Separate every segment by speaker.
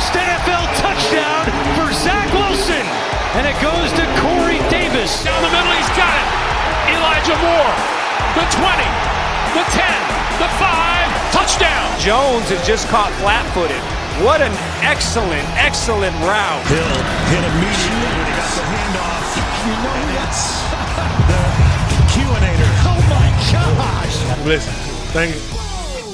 Speaker 1: First NFL touchdown for Zach Wilson. And it goes to Corey Davis. Down the middle, he's got it. Elijah Moore. The 20, the 10, the 5. Touchdown.
Speaker 2: Jones is just caught flat footed. What an excellent, excellent route.
Speaker 1: Hill hit immediately when he got the handoff. You know that's the QAnator. Oh my gosh.
Speaker 3: Listen, thank you.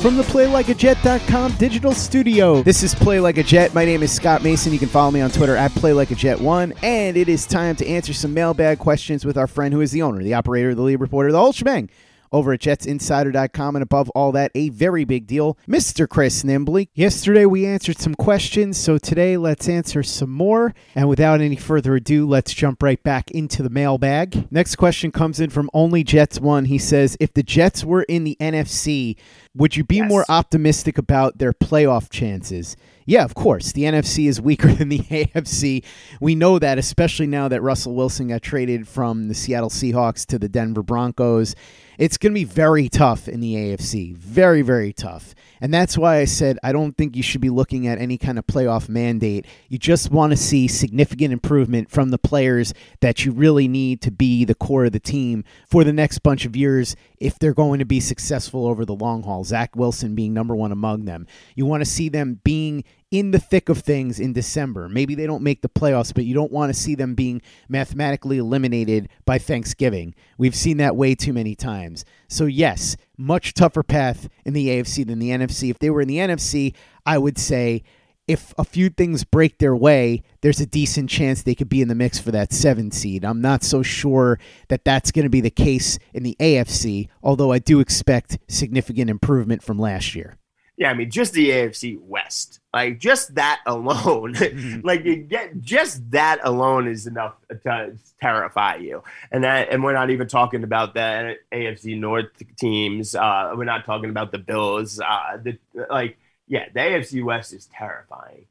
Speaker 4: From the PlayLikeAJet.com digital studio, this is Play Like a Jet. My name is Scott Mason. You can follow me on Twitter at PlayLikeAJet1. And it is time to answer some mailbag questions with our friend who is the owner, the operator, the lead reporter, the whole shebang over at jetsinsider.com. And above all that, a very big deal, Mr. Chris Nimbley. Yesterday we answered some questions, so today let's answer some more. And without any further ado, let's jump right back into the mailbag. Next question comes in from Only Jets One. He says, If the Jets were in the NFC, would you be more optimistic about their playoff chances? Yeah, of course. The NFC is weaker than the AFC. We know that, especially now that Russell Wilson got traded from the Seattle Seahawks to the Denver Broncos. It's going to be very tough in the AFC. Very, very tough. And that's why I said I don't think you should be looking at any kind of playoff mandate. You just want to see significant improvement from the players that you really need to be the core of the team for the next bunch of years if they're going to be successful over the long haul. Zach Wilson being number one among them. You want to see them being in the thick of things in December. Maybe they don't make the playoffs, but you don't want to see them being mathematically eliminated by Thanksgiving. We've seen that way too many times. So, yes, much tougher path in the AFC than the NFC. If they were in the NFC, I would say if a few things break their way, there's a decent chance they could be in the mix for that seven seed. I'm not so sure that that's going to be the case in the AFC, although I do expect significant improvement from last year.
Speaker 5: Yeah, I mean, just the AFC West, like just that alone, like you get just that alone is enough to terrify you. And that, and we're not even talking about the AFC North teams. Uh, we're not talking about the Bills. Uh, the like, yeah, the AFC West is terrifying.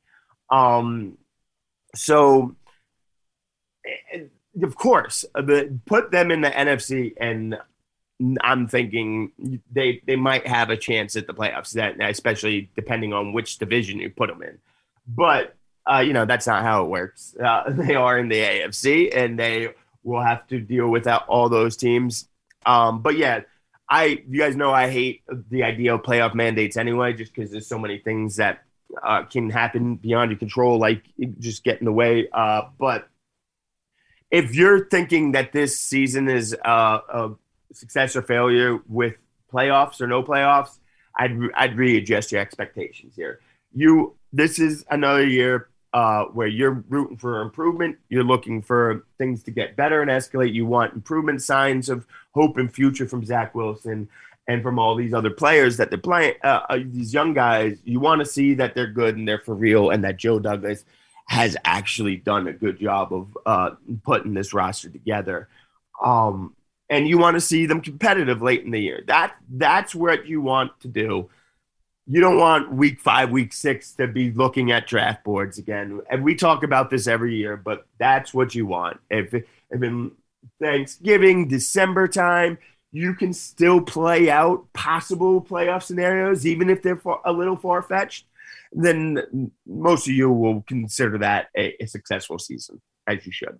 Speaker 5: Um, so, and of course, the, put them in the NFC and I'm thinking they they might have a chance at the playoffs. That especially depending on which division you put them in. But uh, you know that's not how it works. Uh, they are in the AFC, and they will have to deal with that, all those teams. Um, but yeah, I you guys know I hate the idea of playoff mandates anyway, just because there's so many things that uh, can happen beyond your control, like just get in the way. Uh, but if you're thinking that this season is uh, a success or failure with playoffs or no playoffs, I'd I'd readjust your expectations here. You this is another year uh, where you're rooting for improvement. You're looking for things to get better and escalate. You want improvement signs of hope and future from Zach Wilson and from all these other players that they're playing. Uh, uh, these young guys, you want to see that they're good and they're for real, and that Joe Douglas has actually done a good job of uh, putting this roster together. Um, and you want to see them competitive late in the year. That that's what you want to do you don't want week five, week six to be looking at draft boards again. And we talk about this every year, but that's what you want. If, if in Thanksgiving, December time, you can still play out possible playoff scenarios, even if they're a little far fetched, then most of you will consider that a, a successful season, as you should.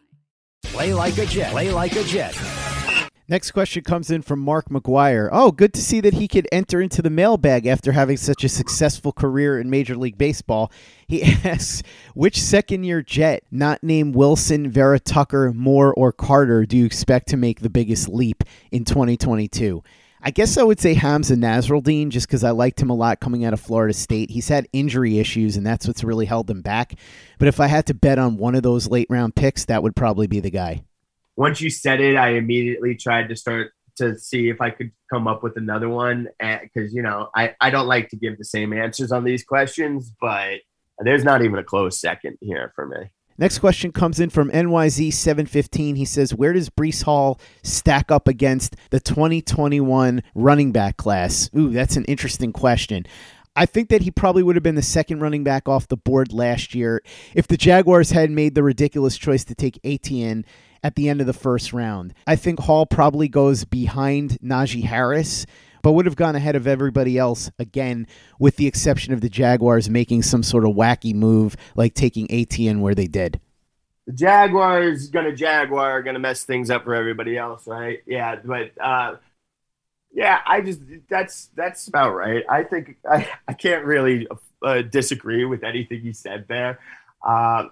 Speaker 6: Play like a Jet. Play like a Jet.
Speaker 4: Next question comes in from Mark McGuire. Oh, good to see that he could enter into the mailbag after having such a successful career in Major League Baseball. He asks, which second year Jet, not named Wilson, Vera Tucker, Moore, or Carter, do you expect to make the biggest leap in 2022? I guess I would say Hamsah Nasirildeen just because I liked him a lot coming out of Florida State. He's had injury issues, and that's what's really held him back. But if I had to bet on one of those late round picks, that would probably be the guy.
Speaker 5: Once you said it, I immediately tried to start to see if I could come up with another one eh, because, you know, I, I don't like to give the same answers on these questions, but there's not even a close second here for me.
Speaker 4: Next question comes in from NYZ715. He says, Where does Breece Hall stack up against the 2021 running back class? Ooh, that's an interesting question. I think that he probably would have been the second running back off the board last year if the Jaguars had made the ridiculous choice to take Etienne at the end of the first round. I think Hall probably goes behind Najee Harris but would have gone ahead of everybody else again, with the exception of the Jaguars making some sort of wacky move like taking Etienne where they did.
Speaker 5: The Jaguars gonna Jaguar gonna mess things up for everybody else, right? Yeah, but uh, yeah, I just that's that's about right. I think I, I can't really uh, disagree with anything you said there. Uh,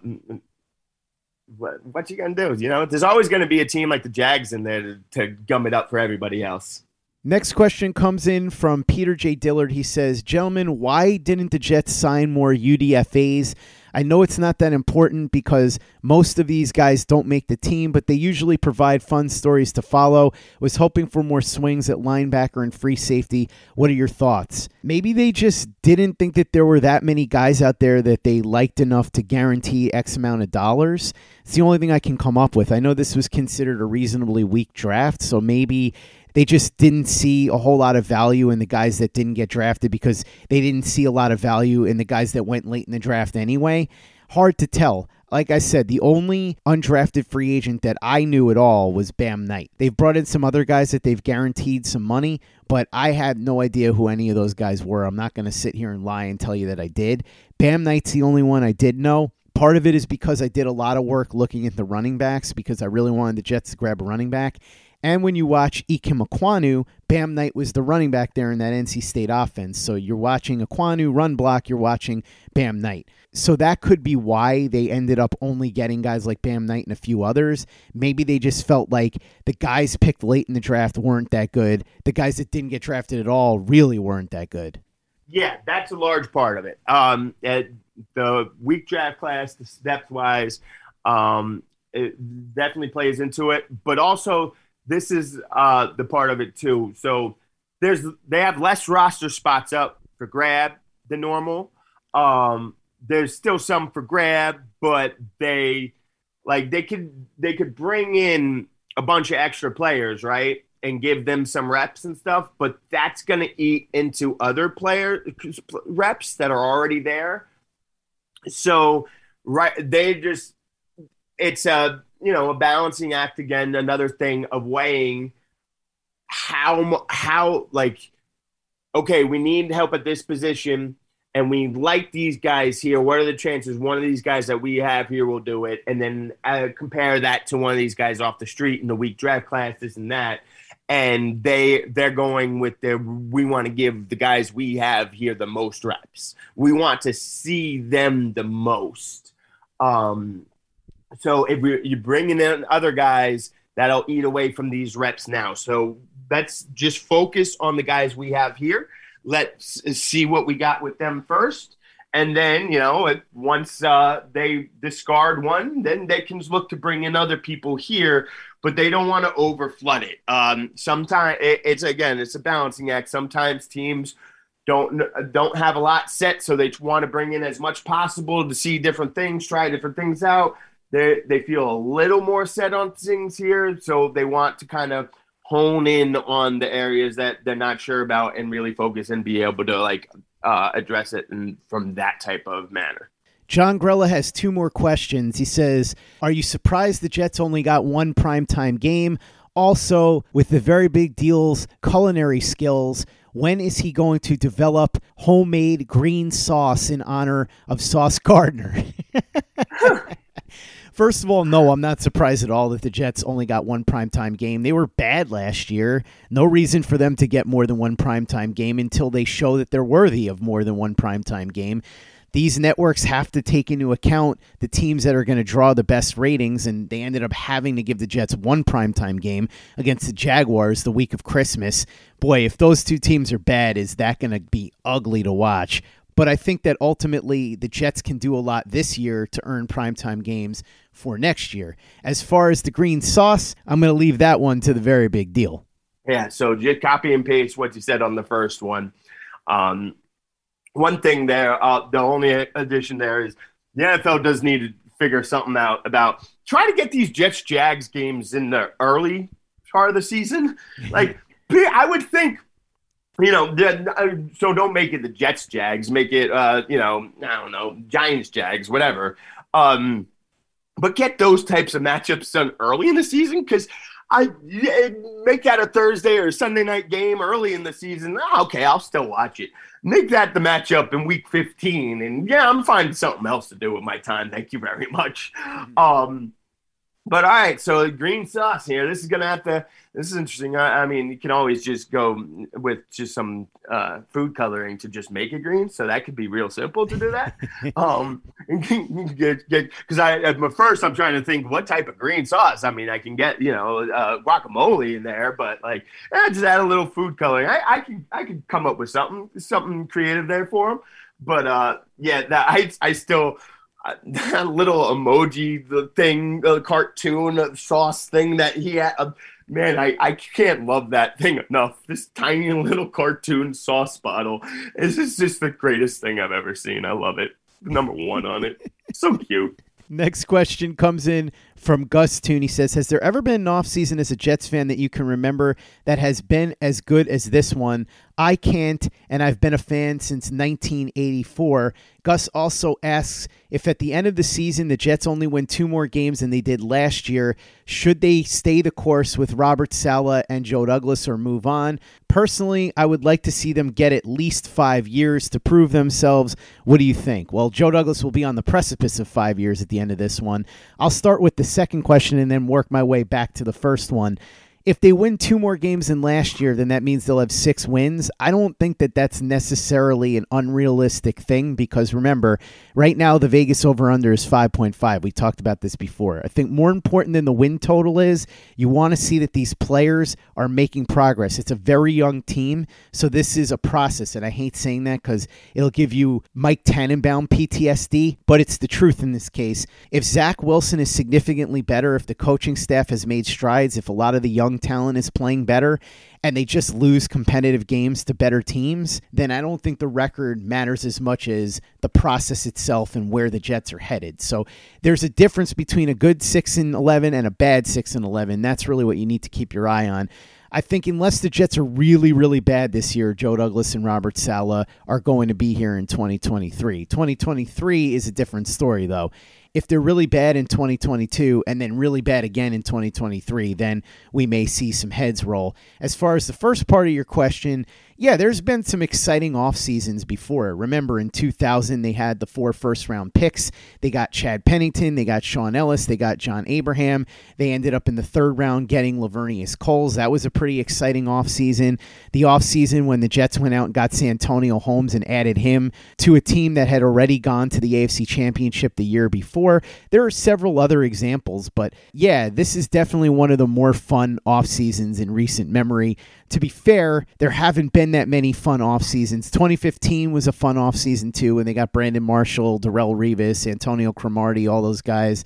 Speaker 5: what, what you gonna do? You know, there's always gonna be a team like the Jags in there to, to gum it up for everybody else.
Speaker 4: Next question comes in from Peter J. Dillard. He says, Gentlemen, why didn't the Jets sign more UDFAs? I know it's not that important because most of these guys don't make the team, but they usually provide fun stories to follow. Was hoping for more swings at linebacker and free safety. What are your thoughts? Maybe they just didn't think that there were that many guys out there that they liked enough to guarantee X amount of dollars. It's the only thing I can come up with. I know this was considered a reasonably weak draft, so maybe they just didn't see a whole lot of value in the guys that didn't get drafted because they didn't see a lot of value in the guys that went late in the draft anyway. Hard to tell. Like I said, the only undrafted free agent that I knew at all was Bam Knight. They've brought in some other guys that they've guaranteed some money, but I had no idea who any of those guys were. I'm not going to sit here and lie and tell you that I did. Bam Knight's the only one I did know. Part of it is because I did a lot of work looking at the running backs because I really wanted the Jets to grab a running back. And when you watch Ikem Ekwonu, Bam Knight was the running back there in that NC State offense. So you're watching Ekwonu run block, you're watching Bam Knight. So that could be why they ended up only getting guys like Bam Knight and a few others. Maybe they just felt like the guys picked late in the draft weren't that good. The guys that didn't get drafted at all really weren't that good.
Speaker 5: Yeah, that's a large part of it. Um, the weak draft class, the depth wise, um, it definitely plays into it. But also, this is uh, the part of it too. So there's they have less roster spots up for grab than normal. Um, there's still some for grab, but they like they could they could bring in a bunch of extra players, right? And give them some reps and stuff, but that's going to eat into other player reps that are already there. So, right, they just it's a you know a balancing act again. Another thing of weighing how how like okay, we need help at this position and we like these guys here, what are the chances one of these guys that we have here will do it? And then uh, compare that to one of these guys off the street in the weak draft class, this and that. And they they're going with their we want to give the guys we have here the most reps. We want to see them the most. Um, so if we, you're bringing in other guys, that'll eat away from these reps now. So let's just focus on the guys we have here let's see what we got with them first. And then, you know, once uh, they discard one, then they can look to bring in other people here, but they don't want to overflood it. Um, sometimes it, it's again, it's a balancing act. Sometimes teams don't don't have a lot set, so they want to bring in as much possible to see different things, try different things out. They they feel a little more set on things here, so they want to kind of hone in on the areas that they're not sure about and really focus and be able to like uh, address it in, from that type of manner.
Speaker 4: John Grella has two more questions. He says, Are you surprised the Jets only got one primetime game? Also, with the very big deals, culinary skills, when is he going to develop homemade green sauce in honor of Sauce Gardner? First of all, no, I'm not surprised at all that the Jets only got one primetime game. They were bad last year. No reason for them to get more than one primetime game until they show that they're worthy of more than one primetime game. These networks have to take into account the teams that are going to draw the best ratings, and they ended up having to give the Jets one primetime game against the Jaguars the week of Christmas. Boy, if those two teams are bad, is that going to be ugly to watch? But I think that ultimately the Jets can do a lot this year to earn primetime games for next year. As far as the green sauce, I'm going to leave that one to the very big deal.
Speaker 5: Yeah, so just copy and paste what you said on the first one. Um, one thing there, uh, the only addition there is the NFL does need to figure something out about try to get these Jets Jags games in the early part of the season. Like, I would think you know, uh, so don't make it the Jets Jags, make it, uh, you know, I don't know, Giants Jags, whatever. Um, but get those types of matchups done early in the season because I make that a Thursday or a Sunday night game early in the season. Oh, okay, I'll still watch it. Make that the matchup in week 15. And yeah, I'm finding something else to do with my time. Thank you very much. Mm-hmm. Um, but all right, so green sauce here. This is gonna have to. This is interesting. I, I mean, you can always just go with just some uh, food coloring to just make it green. So that could be real simple to do that. um, get get because I at first I'm trying to think what type of green sauce. I mean, I can get you know uh, guacamole in there, but like eh, just add a little food coloring. I, I can I can come up with something something creative there for them. But uh, yeah, that I I still that little emoji the thing the cartoon sauce thing that he had uh, man I, I can't love that thing enough. This tiny little cartoon sauce bottle is just the greatest thing i've ever seen. I love it. Number one on it. So cute.
Speaker 4: Next question comes in From Gus Toon, he says, Has there ever been an offseason as a Jets fan that you can remember that has been as good as this one? I can't, and I've been a fan since 1984. Gus also asks if at the end of the season the Jets only win two more games than they did last year, should they stay the course with Robert Saleh and Joe Douglas or move on? Personally, I would like to see them get at least five years to prove themselves. What do you think? Well, Joe Douglas will be on the precipice of five years at the end of this one. I'll start with the second question and then work my way back to the first one if they win two more games than last year, then that means they'll have six wins. I don't think that that's necessarily an unrealistic thing because remember, right now the Vegas over under is 5.5. We talked about this before. I think more important than the win total is you want to see that these players are making progress. It's a very young team, so this is a process. And I hate saying that because it'll give you Mike Tannenbaum PTSD, but it's the truth in this case. If Zach Wilson is significantly better, if the coaching staff has made strides, if a lot of the young talent is playing better and they just lose competitive games to better teams, then I don't think the record matters as much as the process itself and where the Jets are headed. So there's a difference between a good 6 and 11 and a bad 6 and 11. That's really what you need to keep your eye on. I think unless the Jets are really, really bad this year, Joe Douglas and Robert Saleh are going to be here in 2023. 2023 is a different story, though if they're really bad in 2022 and then really bad again in 2023, then we may see some heads roll. As far as the first part of your question, yeah, there's been some exciting off seasons before. Remember, in 2000, they had the four first round picks. They got Chad Pennington, they got Shaun Ellis, they got John Abraham. They ended up in the third round getting Laveranues Coles. That was a pretty exciting off season. The off season when the Jets went out and got Santonio Holmes and added him to a team that had already gone to the AFC Championship the year before. There are several other examples, but yeah, this is definitely one of the more fun off seasons in recent memory to be fair, there haven't been that many fun off seasons. 2015 was a fun off season too, when they got Brandon Marshall, Darrelle Revis, Antonio Cromartie, all those guys.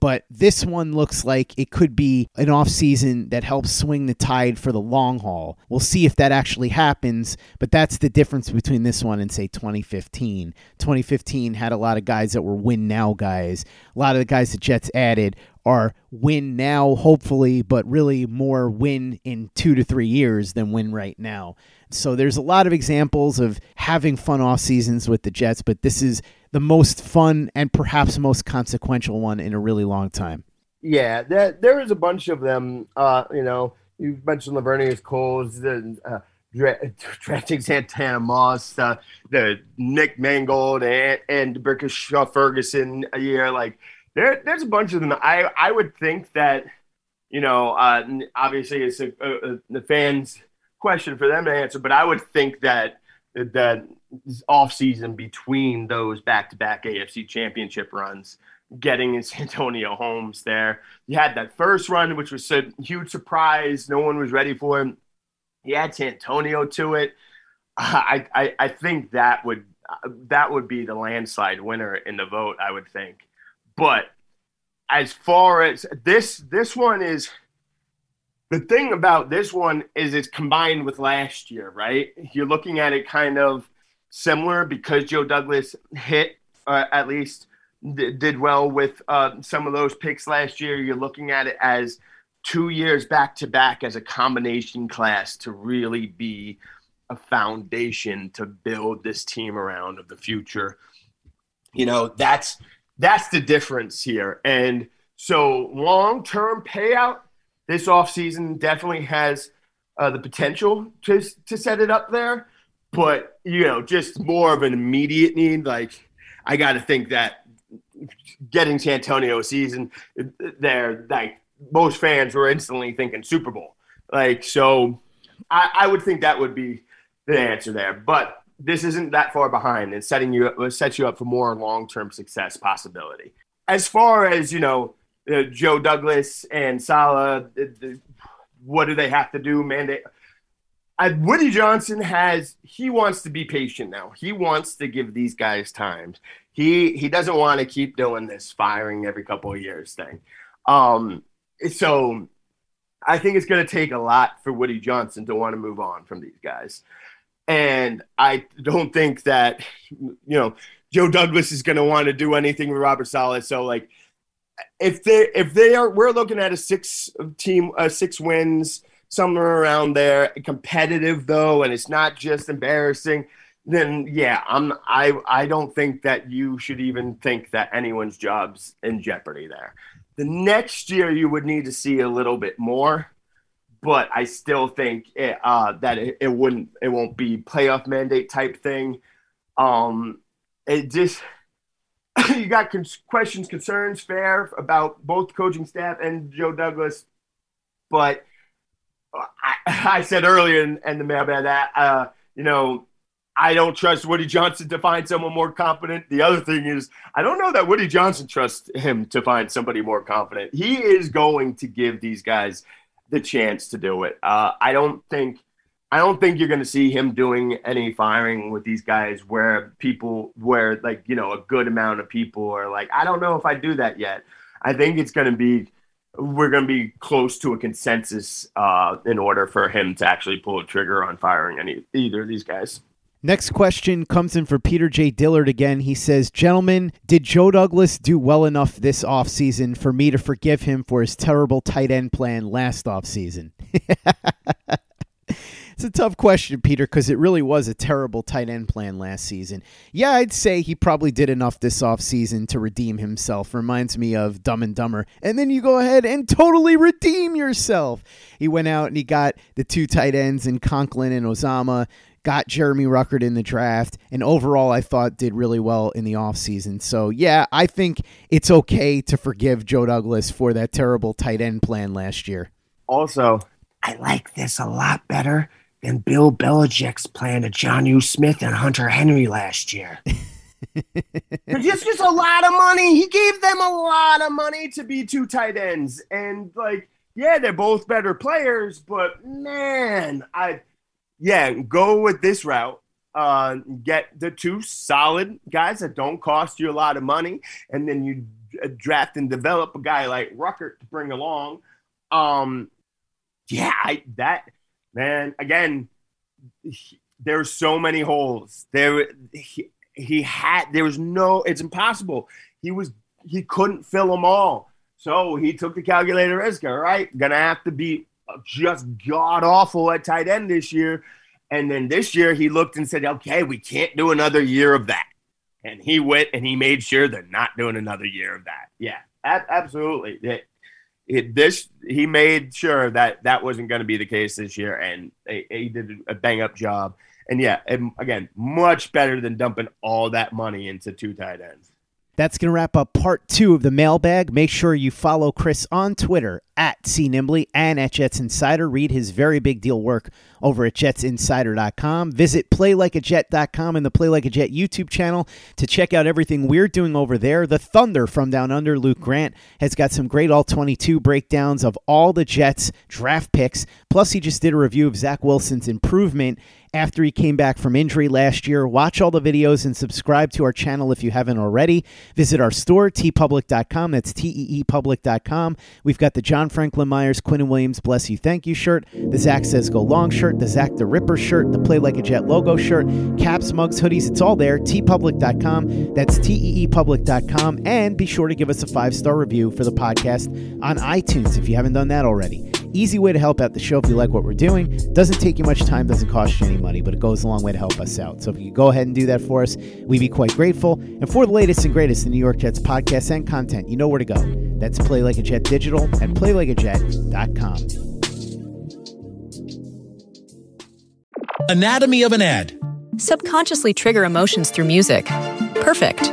Speaker 4: But this one looks like it could be an off season that helps swing the tide for the long haul. We'll see if that actually happens, but that's the difference between this one and say 2015. 2015 had a lot of guys that were win now guys. A lot of the guys the Jets added are win now, hopefully, but really more win in two to three years than win right now. So there's a lot of examples of having fun off seasons with the Jets, but this is the most fun and perhaps most consequential one in a really long time.
Speaker 5: Yeah, there, there is a bunch of them. Uh, you know, you mentioned Laveranues Coles, the uh, drafting Santana Moss, uh, the Nick Mangold, and, and D'Brickashaw Ferguson a year. Like, there, there's a bunch of them. I, I would think that, you know, uh, obviously it's a, a, a, the fans' question for them to answer, but I would think that that off season between those back to back AFC Championship runs, getting his Antonio Holmes there. You had that first run, which was a huge surprise. No one was ready for him. He add Santonio to it. I, I, I think that would that would be the landslide winner in the vote. I would think. But as far as this, this one is the thing about this one is it's combined with last year, right? You're looking at it kind of similar because Joe Douglas hit uh, at least d- did well with uh, some of those picks last year. You're looking at it as two years back to back as a combination class to really be a foundation to build this team around of the future. You know, that's that's the difference here. And so long term payout, this offseason definitely has uh, the potential to, to set it up there. But, you know, just more of an immediate need. Like, I got to think that getting Santonio a season there, like, most fans were instantly thinking Super Bowl. Like, so I, I would think that would be the answer there. But this isn't that far behind and setting you up, sets you up for more long-term success possibility. As far as, you know, uh, Joe Douglas and Saleh, what do they have to do? Mandate. I, Woody Johnson has he wants to be patient now. He wants to give these guys times. He he doesn't want to keep doing this firing every couple of years thing. Um, so I think it's going to take a lot for Woody Johnson to want to move on from these guys. And I don't think that, you know, Joe Douglas is going to want to do anything with Robert Saleh. So, like, if they if they are we're looking at a six team uh, six wins somewhere around there. Competitive though and it's not just embarrassing then yeah i'm i i don't think that you should even think that anyone's job's in jeopardy there. The next year you would need to see a little bit more but i still think it, uh, that it, it wouldn't it won't be playoff mandate type thing. Um it just you got con- questions, concerns, fair about both coaching staff and Joe Douglas, but I, I said earlier in, in the mailbag that uh, you know I don't trust Woody Johnson to find someone more confident. The other thing is I don't know that Woody Johnson trusts him to find somebody more confident. He is going to give these guys the chance to do it. Uh, I don't think I don't think you're going to see him doing any firing with these guys where people, where like, you know, a good amount of people are like, I don't know if I do that yet. I think it's going to be, we're going to be close to a consensus uh, in order for him to actually pull a trigger on firing any either of these guys.
Speaker 4: Next question comes in for Peter J. Dillard again. He says, Gentlemen, did Joe Douglas do well enough this offseason for me to forgive him for his terrible tight end plan last offseason? It's a tough question, Peter, because it really was a terrible tight end plan last season. Yeah, I'd say he probably did enough this offseason to redeem himself. Reminds me of Dumb and Dumber. And then you go ahead and totally redeem yourself. He went out and he got the two tight ends in Conklin and Uzomah got Jeremy Ruckert in the draft, and overall, I thought did really well in the offseason. So, yeah, I think it's okay to forgive Joe Douglas for that terrible tight end plan last year.
Speaker 5: Also, I like this a lot better than Bill Belichick's plan to Jonnu Smith and Hunter Henry last year. just just a lot of money. He gave them a lot of money to be two tight ends, and like, yeah, they're both better players, but man, I, yeah, go with this route. Uh, get the two solid guys that don't cost you a lot of money, and then you draft and develop a guy like Ruckert to bring along. Um, yeah, I, that man, again, he, there's so many holes. There, he, he had. There was no. It's impossible. He was. He couldn't fill them all. So he took the calculator risk. All right, gonna have to be just god awful at tight end this year. And then this year he looked and said, "Okay, we can't do another year of that." And he went and he made sure they're not doing another year of that. Yeah, absolutely. This he made sure that that wasn't going to be the case this year, and he, he did a bang up job. And yeah, and again, much better than dumping all that money into two tight ends.
Speaker 4: That's going to wrap up part two of the mailbag. Make sure you follow Chris on Twitter at CNimbley and at Jets Insider. Read his very big deal work over at jetsinsider.com. Visit playlikeajet.com and the Play Like a Jet YouTube channel to check out everything we're doing over there. The Thunder from Down Under, Luke Grant, has got some great All 22 breakdowns of all the Jets draft picks. Plus, he just did a review of Zach Wilson's improvement after he came back from injury last year. Watch all the videos and subscribe to our channel if you haven't already. Visit our store, teepublic.com. That's T-E-E-public.com. We've got the John Franklin Myers, Quinnen Williams, Bless You, Thank You shirt, the Zach Says Go Long shirt, the Zach the Ripper shirt, the Play Like a Jet logo shirt, caps, mugs, hoodies. It's all there. teepublic.com. That's T-E-E-public.com. And be sure to give us a five-star review for the podcast on iTunes if you haven't done that already. Easy way to help out the show if you like what we're doing. Doesn't take you much time, doesn't cost you any money, but it goes a long way to help us out. So if you could go ahead and do that for us, we'd be quite grateful. And for the latest and greatest in New York Jets podcasts and content, you know where to go. That's Play Like a Jet Digital at playlikeajet.com.
Speaker 7: Anatomy of an ad.
Speaker 8: Subconsciously trigger emotions through music. Perfect.